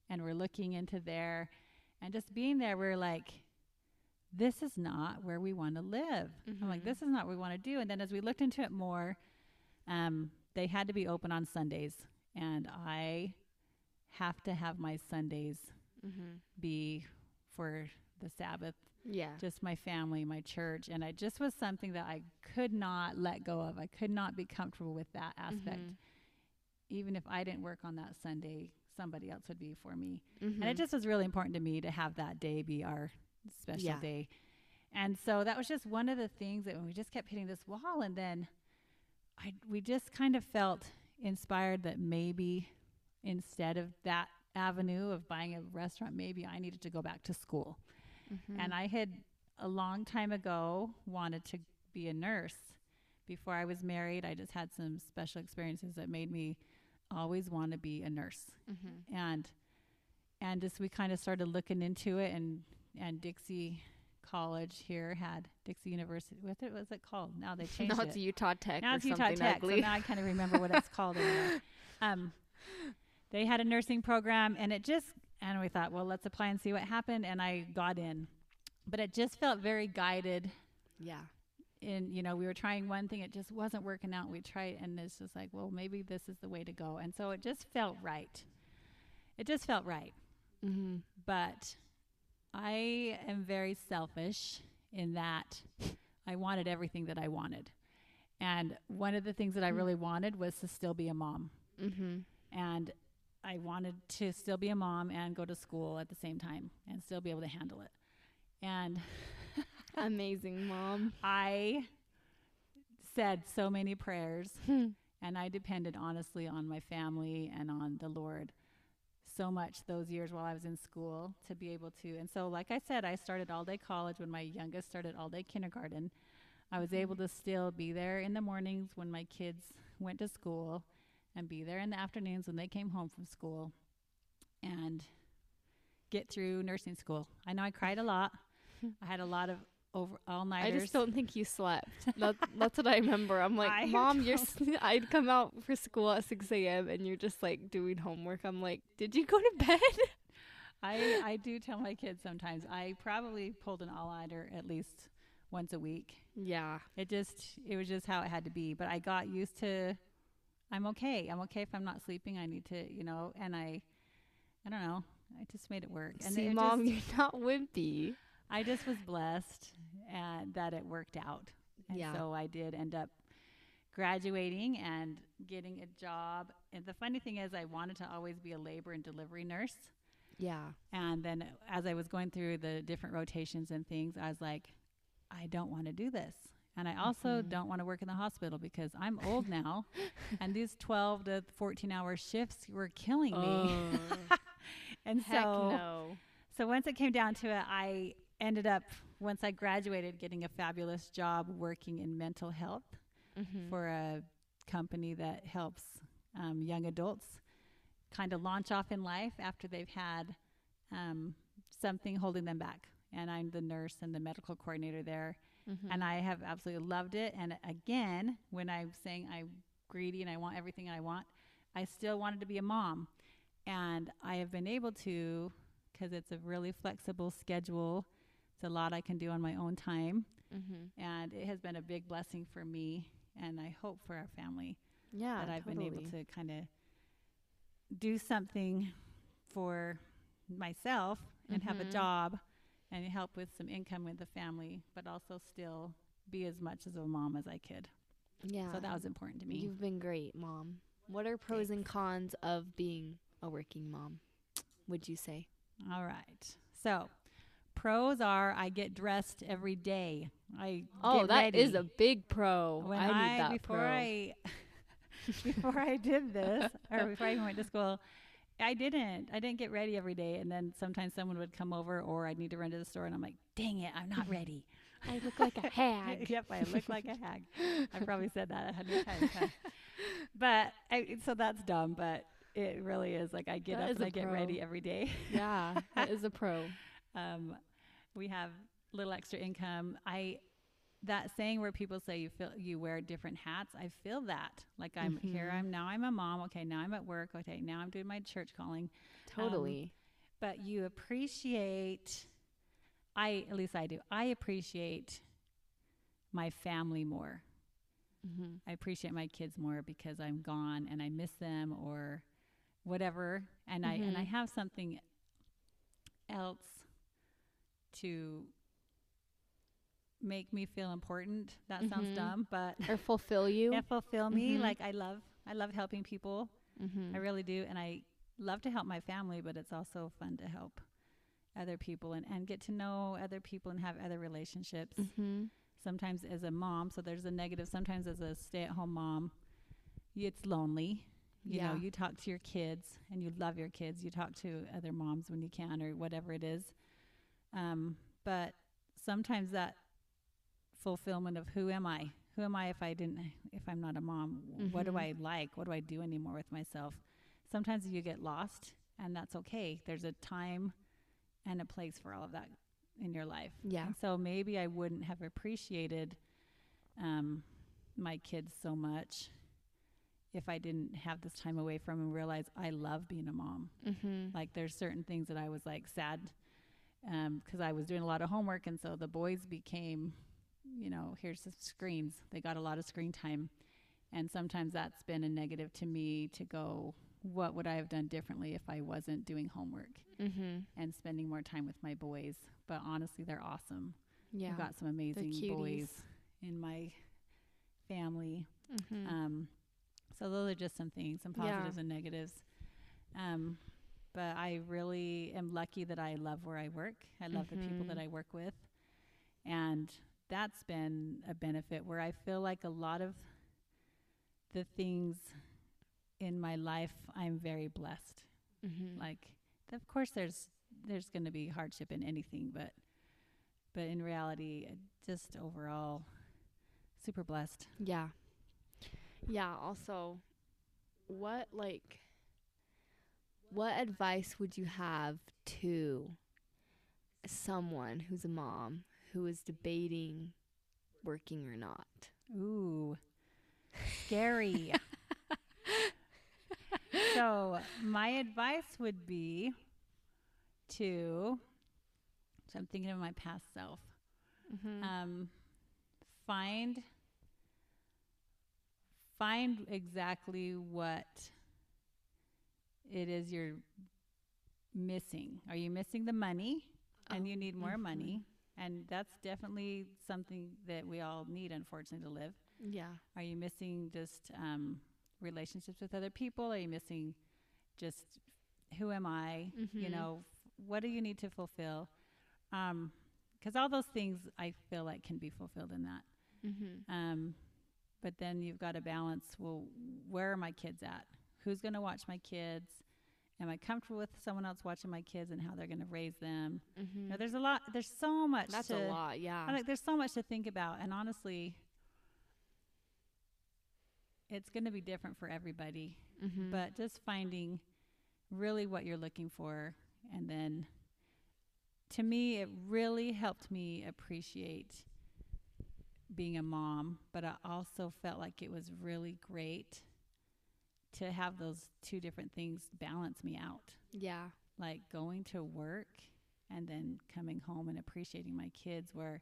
and we're looking into there. And just being there, we're like, this is not where we want to live. I'm like, Mhm. this is not what we want to do. And then as we looked into it more, um, they had to be open on Sundays. And I have to have my Sundays Mm-hmm. be for the Sabbath Yeah. just my family, my church, and it just was something that I could not let go of. I could not be comfortable with that aspect. Mhm. Even if I didn't work on that Sunday, somebody else would be for me. Mhm. And it just was really important to me to have that day be our special Yeah. day. And so that was just one of the things that when we just kept hitting this wall and then I we just kind of felt inspired that maybe instead of that avenue of buying a restaurant, maybe I needed to go back to school. Mhm. And I had a long time ago wanted to be a nurse. Before I was married, I just had some special experiences that made me always want to be a nurse. Mhm. And and just we kind of started looking into it and and Dixie College here had Dixie University. What it was it called? Now they changed now it. Now it's Utah Tech now or it's Utah Tech. So now I kind of remember what it's called. Um, they had a nursing program, and it just and we thought, well, let's apply and see what happened. And I got in, but it just felt very guided. yeah. and you know, we were trying one thing, it just wasn't working out. We tried, and it's just like, well, maybe this is the way to go. And so it just felt right. It just felt right Mm-hmm. but I am very selfish in that I wanted everything that I wanted. And one of the things that I Mm. really wanted was to still be a mom. Mm-hmm. And I wanted to still be a mom and go to school at the same time and still be able to handle it. And Amazing, mom. I said so many prayers Hmm. and I depended honestly on my family and on the Lord so much those years while I was in school to be able to. And so, like I said, I started all day college when my youngest started all day kindergarten. I was able to still be there in the mornings when my kids went to school and be there in the afternoons when they came home from school and get through nursing school. I know I cried a lot. I had a lot of over all nighters. I just don't think you slept. That, that's what I remember. I'm like, I mom, you're. I'd come out for school at 6 a.m. and you're just like doing homework. I'm like, did you go to bed? I, I do tell my kids sometimes I probably pulled an all nighter at least once a week. yeah. It just it was just how it had to be. But I got used to I'm okay. I'm okay if I'm not sleeping. I need to, you know, and I I don't know. I just made it work. And See, mom, just, you're not wimpy. I just was blessed and that it worked out. And Yeah. so I did end up graduating and getting a job. And the funny thing is I wanted to always be a labor and delivery nurse. Yeah. And then uh, as I was going through the different rotations and things, I was like, I don't want to do this. And I also Mhm. don't want to work in the hospital because I'm old now, and these 12 to 14 hour shifts were killing me. and Heck so, no. so once it came down to it, I ended up once I graduated getting a fabulous job working in mental health Mm-hmm. for a company that helps um, young adults kind of launch off in life after they've had um, something holding them back. And I'm the nurse and the medical coordinator there. Mm-hmm. And I have absolutely loved it. And again, when I'm saying I'm greedy and I want everything I want, I still wanted to be a mom. And I have been able to, because it's a really flexible schedule. It's a lot I can do on my own time. mm-hmm. And it has been a big blessing for me and I hope for our family yeah, that I've totally. been able to kind of do something for myself and have a Mhm. job and help with some income with the family, but also still be as much as a mom as I could. Yeah. So that was important to me. You've been great, mom. What are pros and cons of being a working mom? Would you say? All right. So, pros are I get dressed every day. I Oh, that is ready. a big pro. when I need that before pro. I before I did this or before I even went to school, I didn't. I didn't get ready every day, and then sometimes someone would come over, or I'd need to run to the store, and I'm like, "Dang it, I'm not ready." I look like a hag. yep, I look like a hag. I probably said that a hundred times. huh? But I, so that's dumb, but it really is like I get That up and I get ready every day. yeah, that is a pro. um, we have little extra income. I that saying where people say you feel you wear different hats. I feel that like I'm here. Mhm. I'm now I'm a mom. Okay, now I'm at work. Okay, now I'm doing my church calling. Totally. But you appreciate. I at least I do. I appreciate my family more. mm-hmm. I appreciate my kids more because I'm gone and I miss them or whatever and I and I Mhm. have something else to make me feel important. That sounds Mhm. dumb, but Or fulfill you. yeah, fulfill me. Mhm. Like I love I love helping people. Mm-hmm. I really do and I love to help my family, but it's also fun to help other people and, and get to know other people and have other relationships mm-hmm. sometimes as a mom so there's a negative sometimes as a stay-at-home mom it's lonely you know Yeah. you talk to your kids and you love your kids you talk to other moms when you can or whatever it is um, but sometimes that fulfillment of who am i who am i if i didn't if i'm not a mom what do Mhm. i like what do i do anymore with myself sometimes you get lost and that's okay there's a time and a place for all of that in your life Yeah. and so maybe I wouldn't have appreciated um, my kids so much if I didn't have this time away from and realize I love being a mom. Mm-hmm. Like there's certain things that I was like sad because I was doing a lot of homework, and so the boys became, you know, here's the screens. They got a lot of screen time, and sometimes that's been a negative to me to go. What would I have done differently if I wasn't doing homework Mm-hmm. and spending more time with my boys? But honestly, they're awesome. Yeah. I've got some amazing boys in my family. mm-hmm. Um, so those are just some things, some Yeah. positives and negatives. Um, but I really am lucky that I love where I work. I love the people that Mhm. I work with, and that's been a benefit. Where I feel like a lot of the things in my life, I'm very blessed. mm-hmm. Like, of course, there's there's going to be hardship in anything, but but in reality, just overall, super blessed. Yeah. Yeah, also what like what advice would you have to someone who's a mom who is debating working or not? Ooh, scary. so my advice would be to. So I'm thinking of my past self. Mm-hmm. um, find find exactly what it is you're missing. Are you missing the money and Oh, you need more mhm. money? And that's definitely something that we all need, unfortunately, to live. yeah. Are you missing just um, relationships with other people? Are you missing just who am I? You Mhm. know, what do you need to fulfill? Because all those things I feel like can be fulfilled in that. Mm-hmm. Um, but then you've got to balance. Well, where are my kids at? Who's going to watch my kids? Am I comfortable with someone else watching my kids and how they're going to raise them? Mm-hmm. You know, there's a lot. There's so much. That's to, a lot. Yeah. I like, there's so much to think about, and honestly, it's going to be different for everybody. mm-hmm. But just finding really what you're looking for, and then to me, it really helped me appreciate being a mom. But I also felt like it was really great to have those two different things balance me out, yeah. like going to work and then coming home and appreciating my kids. Where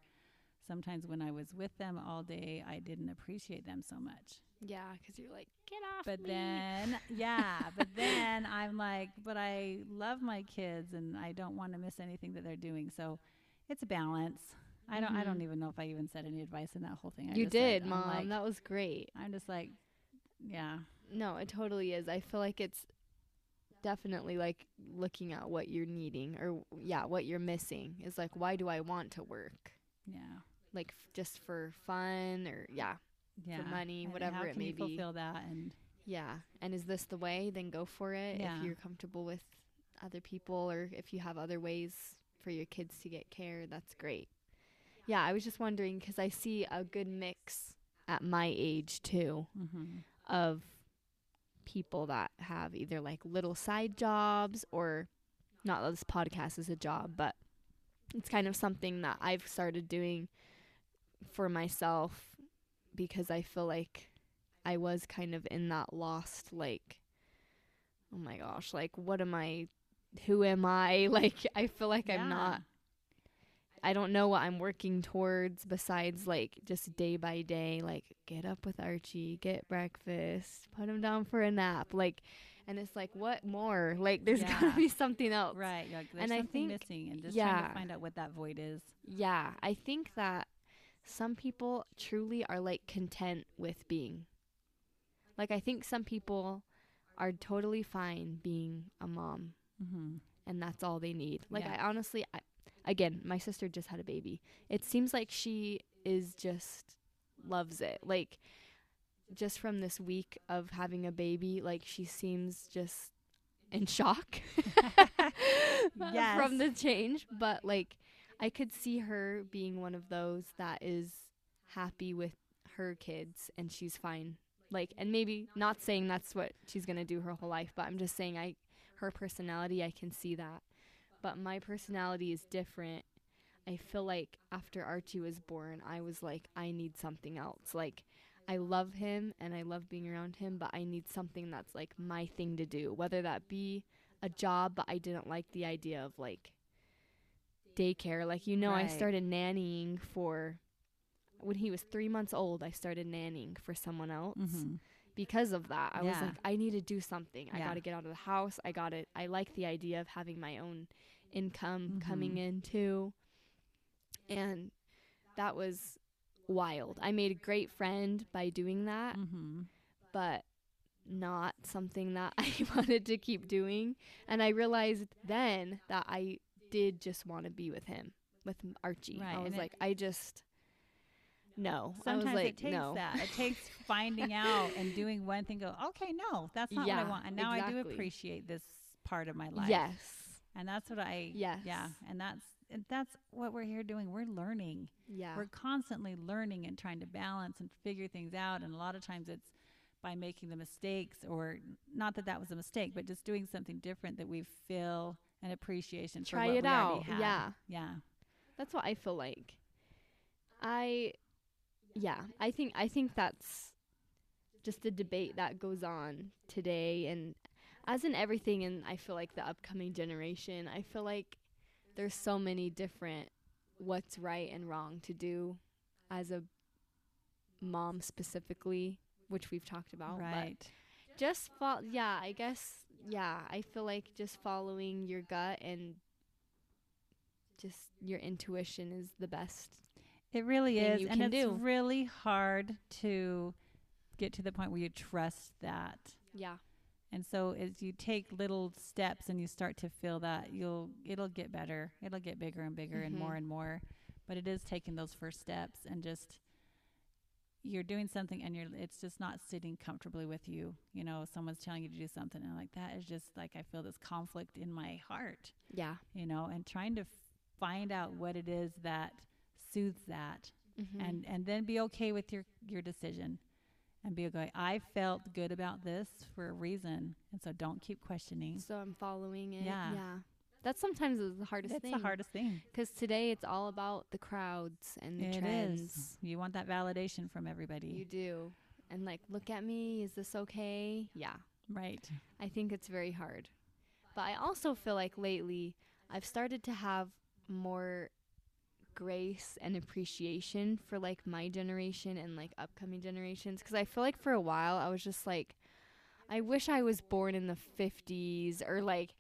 sometimes when I was with them all day, I didn't appreciate them so much. Yeah. Because you're like, get off But me." then, yeah, but then I'm like, but I love my kids and I don't want to miss anything that they're doing. So it's a balance. I don't. I don't Mhm. even know if I even said any advice in that whole thing. I you did, mom. like- that was great. I'm just like, yeah, No, it totally is. I feel like it's definitely like looking at what you're needing or yeah, what you're missing is like why do I want to work? yeah, Like f- just for fun or yeah. yeah. money, And whatever it can may you be. fulfill that and Yeah. And is this the way? Then go for it Yeah. if you're comfortable with other people or if you have other ways for your kids to get care, that's great. Yeah, I was just wondering cuz I see a good mix at my age too mm-hmm. of people that have either like little side jobs or not that this podcast is a job, but it's kind of something that I've started doing for myself because I feel like I was kind of in that lost like oh my gosh, like what am I who am I? Like I feel like I'm not I don't know what I'm working towards besides like just day by day, like get up with Archie, get breakfast, put him down for a nap, like, and it's like what more? Like there's Yeah. gotta be something else, right. Like, there's And I think- missing, and just trying yeah. to find out what that void is. Yeah, I think that some people truly are like content with being. Like I think some people are totally fine being a mom Mm-hmm. and that's all they need. Like Yeah. I honestly I, again, my sister just had a baby. It seems like she is just loves it. Like just from this week of having a baby, like she seems just in shock Yes. from the change, but like I could see her being one of those that is happy with her kids and she's fine. Like and maybe not saying that's what she's going to do her whole life, but I'm just saying I her personality, I can see that. But my personality is different. I feel like after Archie was born, I was like, I need something else. Like, I love him and I love being around him, but I need something that's like my thing to do, whether that be a job, but I didn't like the idea of like daycare. Like, you know, I started nannying for when he was three months old, I started nannying for someone else Mm-hmm. because of that. I was like, I need to do something. I got to get out of the house. I got it. I like the idea of having my own income coming Mhm. in too. And that was wild. I made a great friend by doing that, Mm-hmm. but not something that I wanted to keep doing. And I realized then that I did just want to be with him, with Archie. Right, I was and it- like, I just no. Sometimes I was like, it takes no. that. It takes finding out and doing one thing. Go, okay, no, that's not what I want. And now I do appreciate this part of my life. Yes. And that's what I. Yes. Yeah, and that's and that's what we're here doing. We're learning. Yeah. We're constantly learning and trying to balance and figure things out. And a lot of times it's by making the mistakes, or not that that was a mistake, but just doing something different that we feel an appreciation. Try for what it we already out. Yeah. Yeah. That's what I feel like. I yeah, I think I think that's just a debate that goes on today and as in everything in I feel like the upcoming generation, I feel like there's so many different what's right and wrong to do as a mom specifically, which we've talked about. but Right. just fol- yeah i guess yeah i feel like just following your gut and just your intuition is the best It really is, you and can it's do. really hard to get to the point where you trust that. yeah And so as you take little steps and you start to feel that, you'll it'll get better. It'll get bigger and bigger and more Mhm. and more. But it is taking those first steps and just you're doing something and you're it's just not sitting comfortably with you. You know, someone's telling you to do something and like that is just like I feel this conflict in my heart. Yeah. You know, and trying to find out what it is that soothes that Mm-hmm. and and then be okay with your your decision and be okay i felt good about this for a reason and so don't keep questioning so I'm following it. Yeah. Yeah. That's sometimes the hardest it's thing. the hardest thing Because today it's all about the crowds and the It is. trends. you want that validation from everybody You do. And like, look at me. Is this okay? Yeah. right I think it's very hard. But I also feel like lately I've started to have more grace and appreciation for like my generation and like upcoming generations because I feel like for a while I was just like I wish I was born in the 50s or like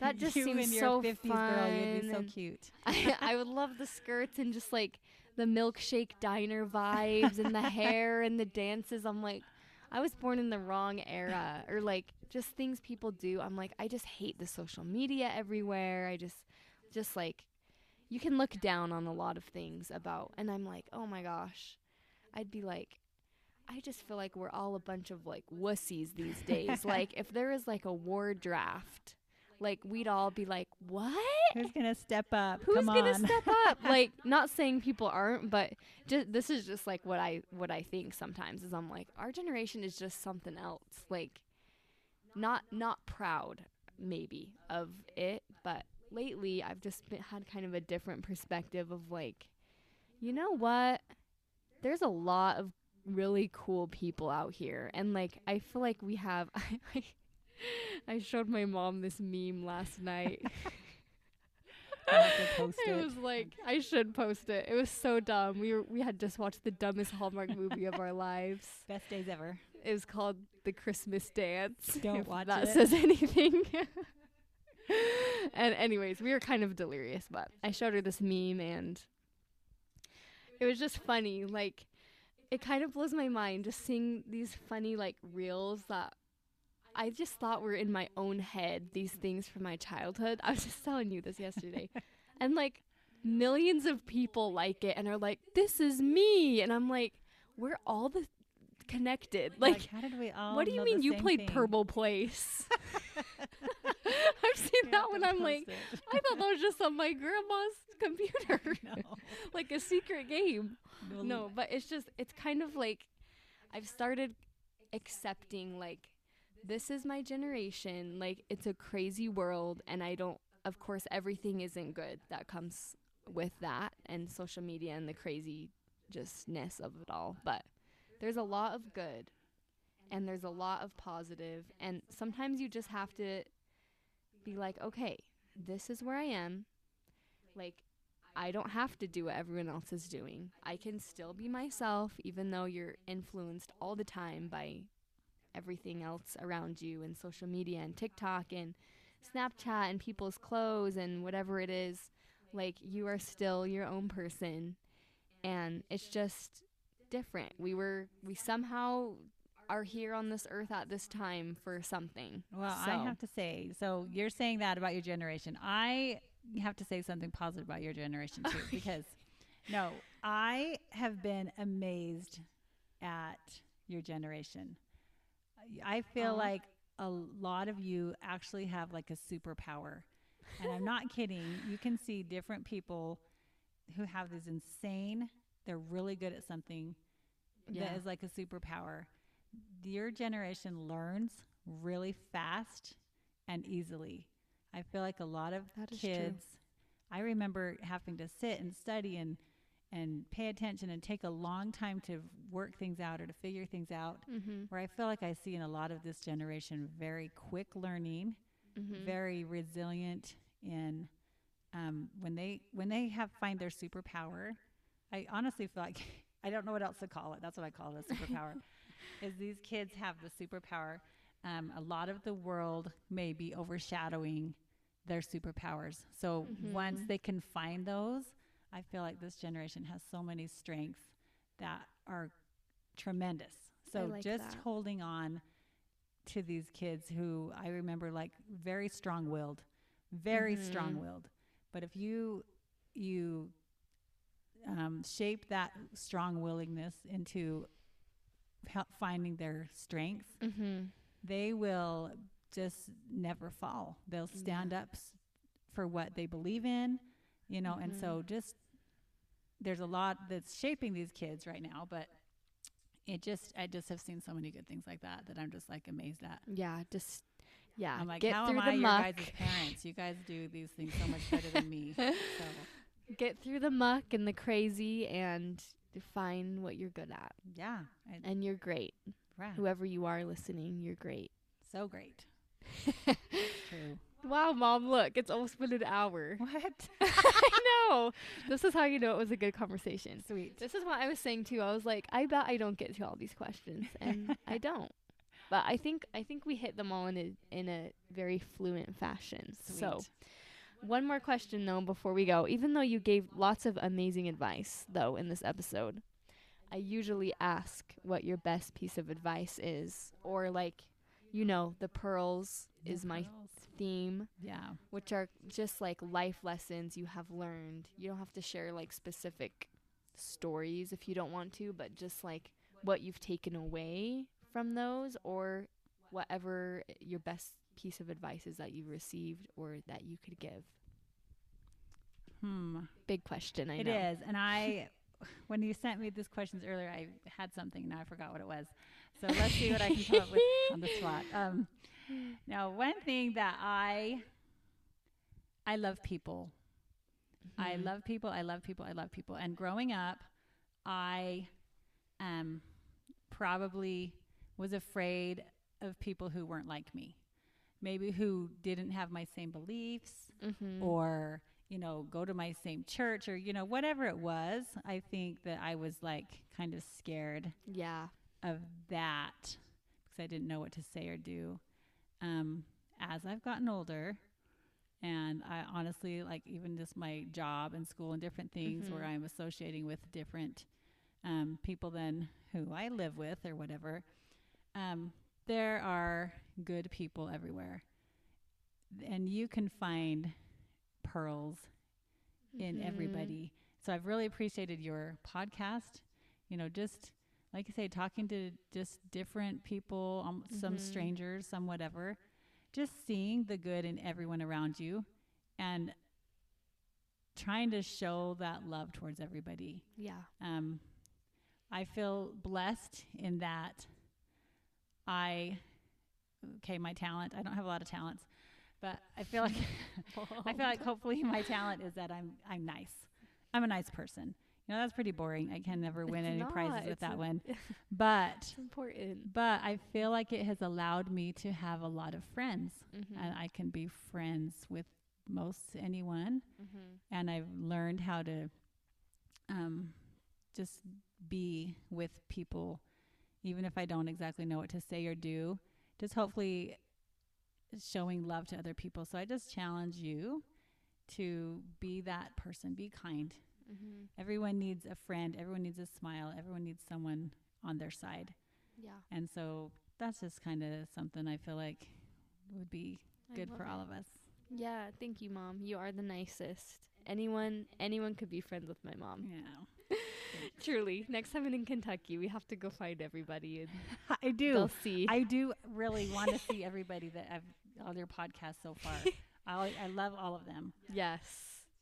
that just you seems so 50s fun. girl you'd be so cute I, I would love the skirts and just like the milkshake diner vibes and the hair and the dances. I'm like, I was born in the wrong era, or like just things people do. I'm like, I just hate the social media everywhere. I just, just like, you can look down on a lot of things about, and I'm like, oh my gosh, I'd be like. I just feel like we're all a bunch of like wussies these days. like if there is like a war draft, like we'd all be like, "What? who's gonna step up Who's Come gonna on. step up? like, not saying people aren't, but just this is just like what I what I think sometimes is I'm like our generation is just something else. Like, not not proud maybe of it, but lately I've just been, had kind of a different perspective of like, you know what? There's a lot of really cool people out here, and like I feel like we have. I, I showed my mom this meme last night. It it. was like I should post it. It was so dumb. We were we had just watched the dumbest Hallmark movie of our lives. best days ever It was called The Christmas Dance. Don't if watch that it. says anything. and anyways, we were kind of delirious, but I showed her this meme and it was just funny. Like it kind of blows my mind just seeing these funny like reels that I just thought were in my own head, these things from my childhood. I was just telling you this yesterday. and like millions of people like it and are like, This is me and I'm like, We're all the connected. Oh like, how did we all what do you mean you played thing? Purple Place? Seen We that when I'm like, it. I thought that was just on my grandma's computer, no. like a secret game. Well, No, but it's just, it's kind of like I've started accepting, like, this is my generation. Like, it's a crazy world, and I don't, of course, everything isn't good that comes with that and social media and the crazy justness of it all. But there's a lot of good and there's a lot of positive and sometimes you just have to be like okay this is where i am. Like i don't have to do what everyone else is doing. I can still be myself even though you're influenced all the time by everything else around you and social media and tiktok and snapchat and people's clothes and whatever it is. Like you are still your own person and it's just different. We were we somehow are here on this earth at this time for something. Well, I have to say, so you're saying that about your generation. I have to say something positive about your generation too, because no, I have been amazed at your generation. I feel like a lot of you actually have like a superpower. And I'm not kidding. You can see different people who have this insane, they're really good at something Yeah. that is like a superpower. Your generation learns really fast and easily. I feel like a lot of is true. kids I remember having to sit and study and and pay attention and take a long time to work things out or to figure things out. Mm-hmm. Where I feel like I see in a lot of this generation very quick learning, Mm-hmm. very resilient in um, when they when they have find their superpower. I honestly feel like I don't know what else to call it. That's what I call it, a superpower. Is these kids have the superpower. Um, a lot of the world may be overshadowing their superpowers. So once Mhm. they can find those, I feel like this generation has so many strengths that are tremendous. So like just that. holding on to these kids who I remember like very strong-willed, very Mhm. strong-willed. But if you you um, shape that strong willingness into finding their strengths, Mm-hmm. they will just never fall. They'll stand up for what they believe in, you know, and so just there's a lot that's shaping these kids right now, but it just I just have seen so many good things like that that I'm just like amazed at. Yeah, just yeah. I'm like, get how through am the I your guys' parents? You guys do these things so much better than me. So Get through the muck and the crazy and find what you're good at. yeah, I, And you're great. right. Whoever you are listening, you're great. so great. True. Wow, mom, look, it's almost been an hour. What? I know. This is how you know it was a good conversation. Sweet. This is what I was saying too. I was like, I bet I don't get to all these questions, and I don't. But I think I think we hit them all in a in a very fluent fashion. So, Sweet. One more question though before we go. Even though you gave lots of amazing advice though in this episode, I usually ask what your best piece of advice is, or like, you know, the pearls is my Pearls. theme Yeah. which are just like life lessons you have learned. You don't have to share like specific stories if you don't want to, but just like what you've taken away from those or whatever your best piece of advice is that you've received or that you could give. Hmm. Big question, I It know. is, and I, when you sent me these questions earlier, I had something. Now I forgot what it was. So let's see what I can come up with on the spot. Um, now, one thing that I, I love people. I Mhm. love people. I love people. I love people. And growing up, I, um, probably was afraid of people who weren't like me, maybe who didn't have my same beliefs Mhm. or you know go to my same church or you know whatever it was i think that i was like kind of scared yeah. of that because i didn't know what to say or do um, as i've gotten older and i honestly like even just my job and school and different things where Mhm. i'm associating with different um, people than who i live with or whatever um, there are good people everywhere and you can find pearls in Mhm. everybody. So I've really appreciated your podcast. You know, just like I say, talking to just different people, um, some Mhm. strangers, some whatever, just seeing the good in everyone around you and trying to show that love towards everybody. Yeah. Um, I feel blessed in that I, okay, my talent, I don't have a lot of talents, but I feel like I feel like hopefully my talent is that I'm I'm nice. I'm a nice person. You know, that's pretty boring. I can never win It's any not. prizes with that a- one. But important. but I feel like it has allowed me to have a lot of friends. Mhm. And I can be friends with most anyone Mhm. and I've learned how to um just be with people even if I don't exactly know what to say or do. Just hopefully showing love to other people. So I just challenge you to be that person, be kind. Mhm. Everyone needs a friend, everyone needs a smile, everyone needs someone on their side. Yeah. And so that's just kind of something I feel like would be I good for it. all of us. Yeah, thank you, mom. You are the nicest. Anyone, anyone could be friends with my mom. Yeah. Truly. Next time I'm in Kentucky, we have to go find everybody, and I do. they'll see. I do really want to see everybody that I've on your podcast so far. I I love all of them. yes,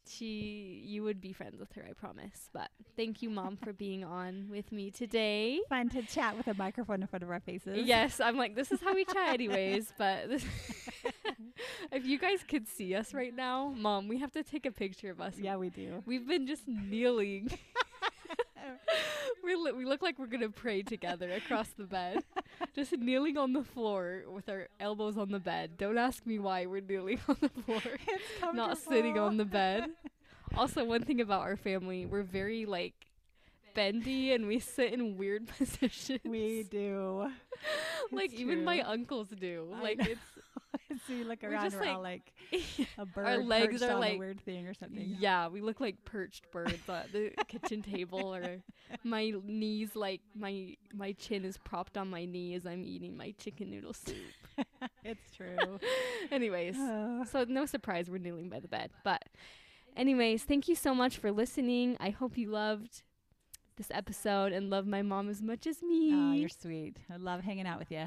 she. You would be friends with her, I promise. But thank you, mom, for being on with me today. Fun to chat with a microphone in front of our faces. Yes, I'm like, this is how we chat, anyways. But this if you guys could see us right now, mom, we have to take a picture of us. Yeah, we do. We've been just kneeling. we li- we look like we're gonna pray together across the bed, just kneeling on the floor with our elbows on the bed. Don't ask me why we're kneeling on the floor, It's not sitting on the bed. Also, one thing about our family, we're very like bendy and we sit in weird positions. We do. like It's even my uncles do. I Like know. it's so you look We're around, just we're all like a bird Our legs are like- a weird thing or something. Yeah, we look like perched birds at the kitchen table or my knees like my my chin is propped on my knee as I'm eating my chicken noodle soup. it's true. Anyways, so no surprise we're kneeling by the bed. But anyways, thank you so much for listening. I hope you loved this episode and love my mom as much as me. Oh, you're sweet. I love hanging out with you